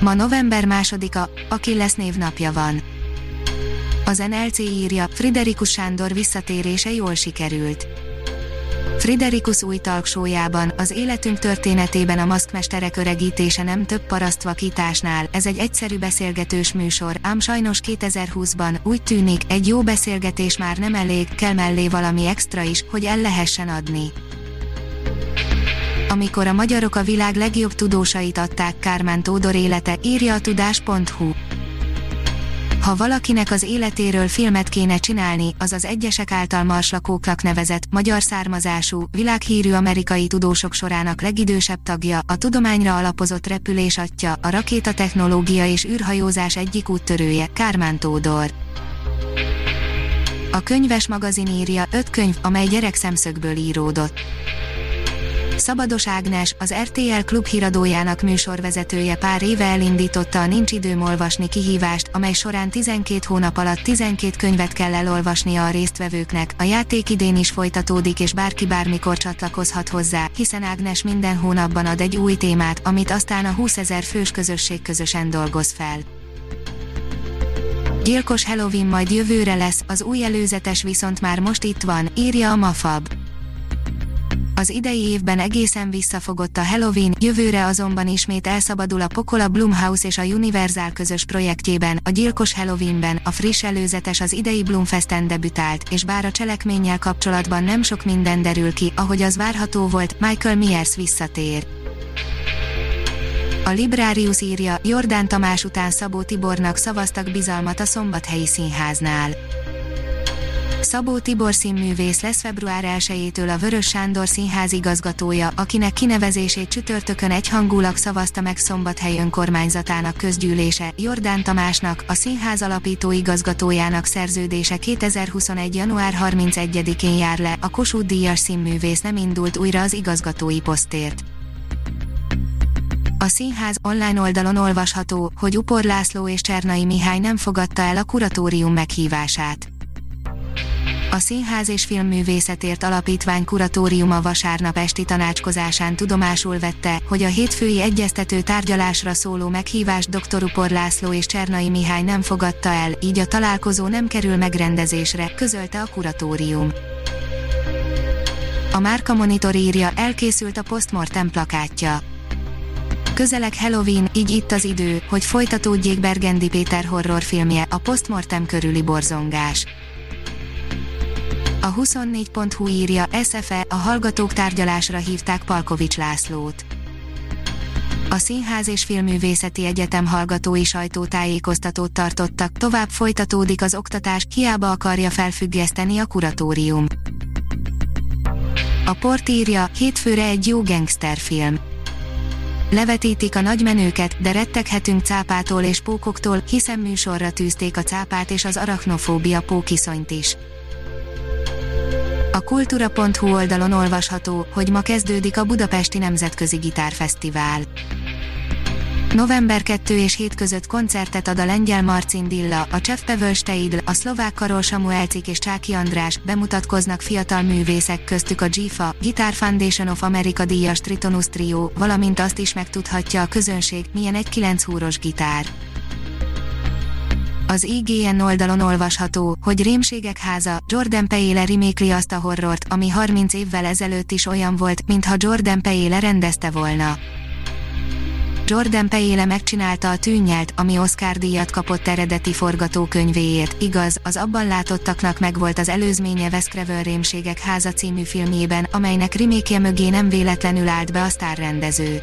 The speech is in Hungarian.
Ma november másodika, lesz névnapja van. Az NLC írja, Friderikus Sándor visszatérése jól sikerült. Friderikus új talksójában, az életünk történetében a maszkmesterek öregítése nem több parasztvakításnál, ez egy egyszerű beszélgetős műsor, ám sajnos 2020-ban úgy tűnik, egy jó beszélgetés már nem elég, kell mellé valami extra is, hogy el lehessen adni amikor a magyarok a világ legjobb tudósait adták Kármán Tódor élete, írja a tudás.hu. Ha valakinek az életéről filmet kéne csinálni, az az egyesek által marslakóknak nevezett, magyar származású, világhírű amerikai tudósok sorának legidősebb tagja, a tudományra alapozott repülés atya, a rakétatechnológia és űrhajózás egyik úttörője, Kármán Tódor. A könyves magazin írja, öt könyv, amely gyerek szemszögből íródott. Szabados Ágnes, az RTL klub híradójának műsorvezetője pár éve elindította a Nincs időm olvasni kihívást, amely során 12 hónap alatt 12 könyvet kell elolvasnia a résztvevőknek. A játék idén is folytatódik és bárki bármikor csatlakozhat hozzá, hiszen Ágnes minden hónapban ad egy új témát, amit aztán a 20 ezer fős közösség közösen dolgoz fel. Gyilkos Halloween majd jövőre lesz, az új előzetes viszont már most itt van, írja a Mafab. Az idei évben egészen visszafogott a Halloween, jövőre azonban ismét elszabadul a Pokola Blumhouse és a Universal közös projektjében, a Gyilkos Halloweenben, a friss előzetes az idei Blumfesten debütált, és bár a cselekménnyel kapcsolatban nem sok minden derül ki, ahogy az várható volt, Michael Myers visszatér. A Librarius írja, Jordán Tamás után Szabó Tibornak szavaztak bizalmat a Szombathelyi Színháznál. Szabó Tibor színművész lesz február 1-től a Vörös Sándor színház igazgatója, akinek kinevezését csütörtökön egyhangulag szavazta meg Szombathely önkormányzatának közgyűlése, Jordán Tamásnak, a színház alapító igazgatójának szerződése 2021. január 31-én jár le, a Kossuth Díjas színművész nem indult újra az igazgatói posztért. A színház online oldalon olvasható, hogy Upor László és Csernai Mihály nem fogadta el a kuratórium meghívását. A Színház és Filmművészetért Alapítvány kuratóriuma vasárnap esti tanácskozásán tudomásul vette, hogy a hétfői egyeztető tárgyalásra szóló meghívást dr. Upor László és Csernai Mihály nem fogadta el, így a találkozó nem kerül megrendezésre, közölte a kuratórium. A Márka Monitor írja, elkészült a postmortem plakátja. Közeleg Halloween, így itt az idő, hogy folytatódjék Bergendi Péter horrorfilmje, a postmortem körüli borzongás. A 24.hu írja, SFE, a hallgatók tárgyalásra hívták Palkovics Lászlót. A Színház és Filművészeti Egyetem hallgatói sajtótájékoztatót tartottak, tovább folytatódik az oktatás, hiába akarja felfüggeszteni a kuratórium. A port írja, hétfőre egy jó gangsterfilm. Levetítik a nagymenőket, de retteghetünk cápától és pókoktól, hiszen műsorra tűzték a cápát és az arachnofóbia pókiszonyt is. A kultúra.hu oldalon olvasható, hogy ma kezdődik a Budapesti Nemzetközi Gitárfesztivál. November 2 és 7 között koncertet ad a lengyel Marcin Dilla, a Csef Pevölsteidl, a szlovák Karol Samuelcik és Csáki András, bemutatkoznak fiatal művészek köztük a GIFA, Guitar Foundation of America díjas Tritonus Trio, valamint azt is megtudhatja a közönség, milyen egy 9 húros gitár. Az IGN oldalon olvasható, hogy Rémségek háza, Jordan Peele remékli azt a horrort, ami 30 évvel ezelőtt is olyan volt, mintha Jordan Peele rendezte volna. Jordan Peele megcsinálta a tűnnyelt, ami Oscar díjat kapott eredeti forgatókönyvéért, igaz, az abban látottaknak megvolt az előzménye Wes Craven Rémségek háza című filmjében, amelynek remékje mögé nem véletlenül állt be a sztárrendező.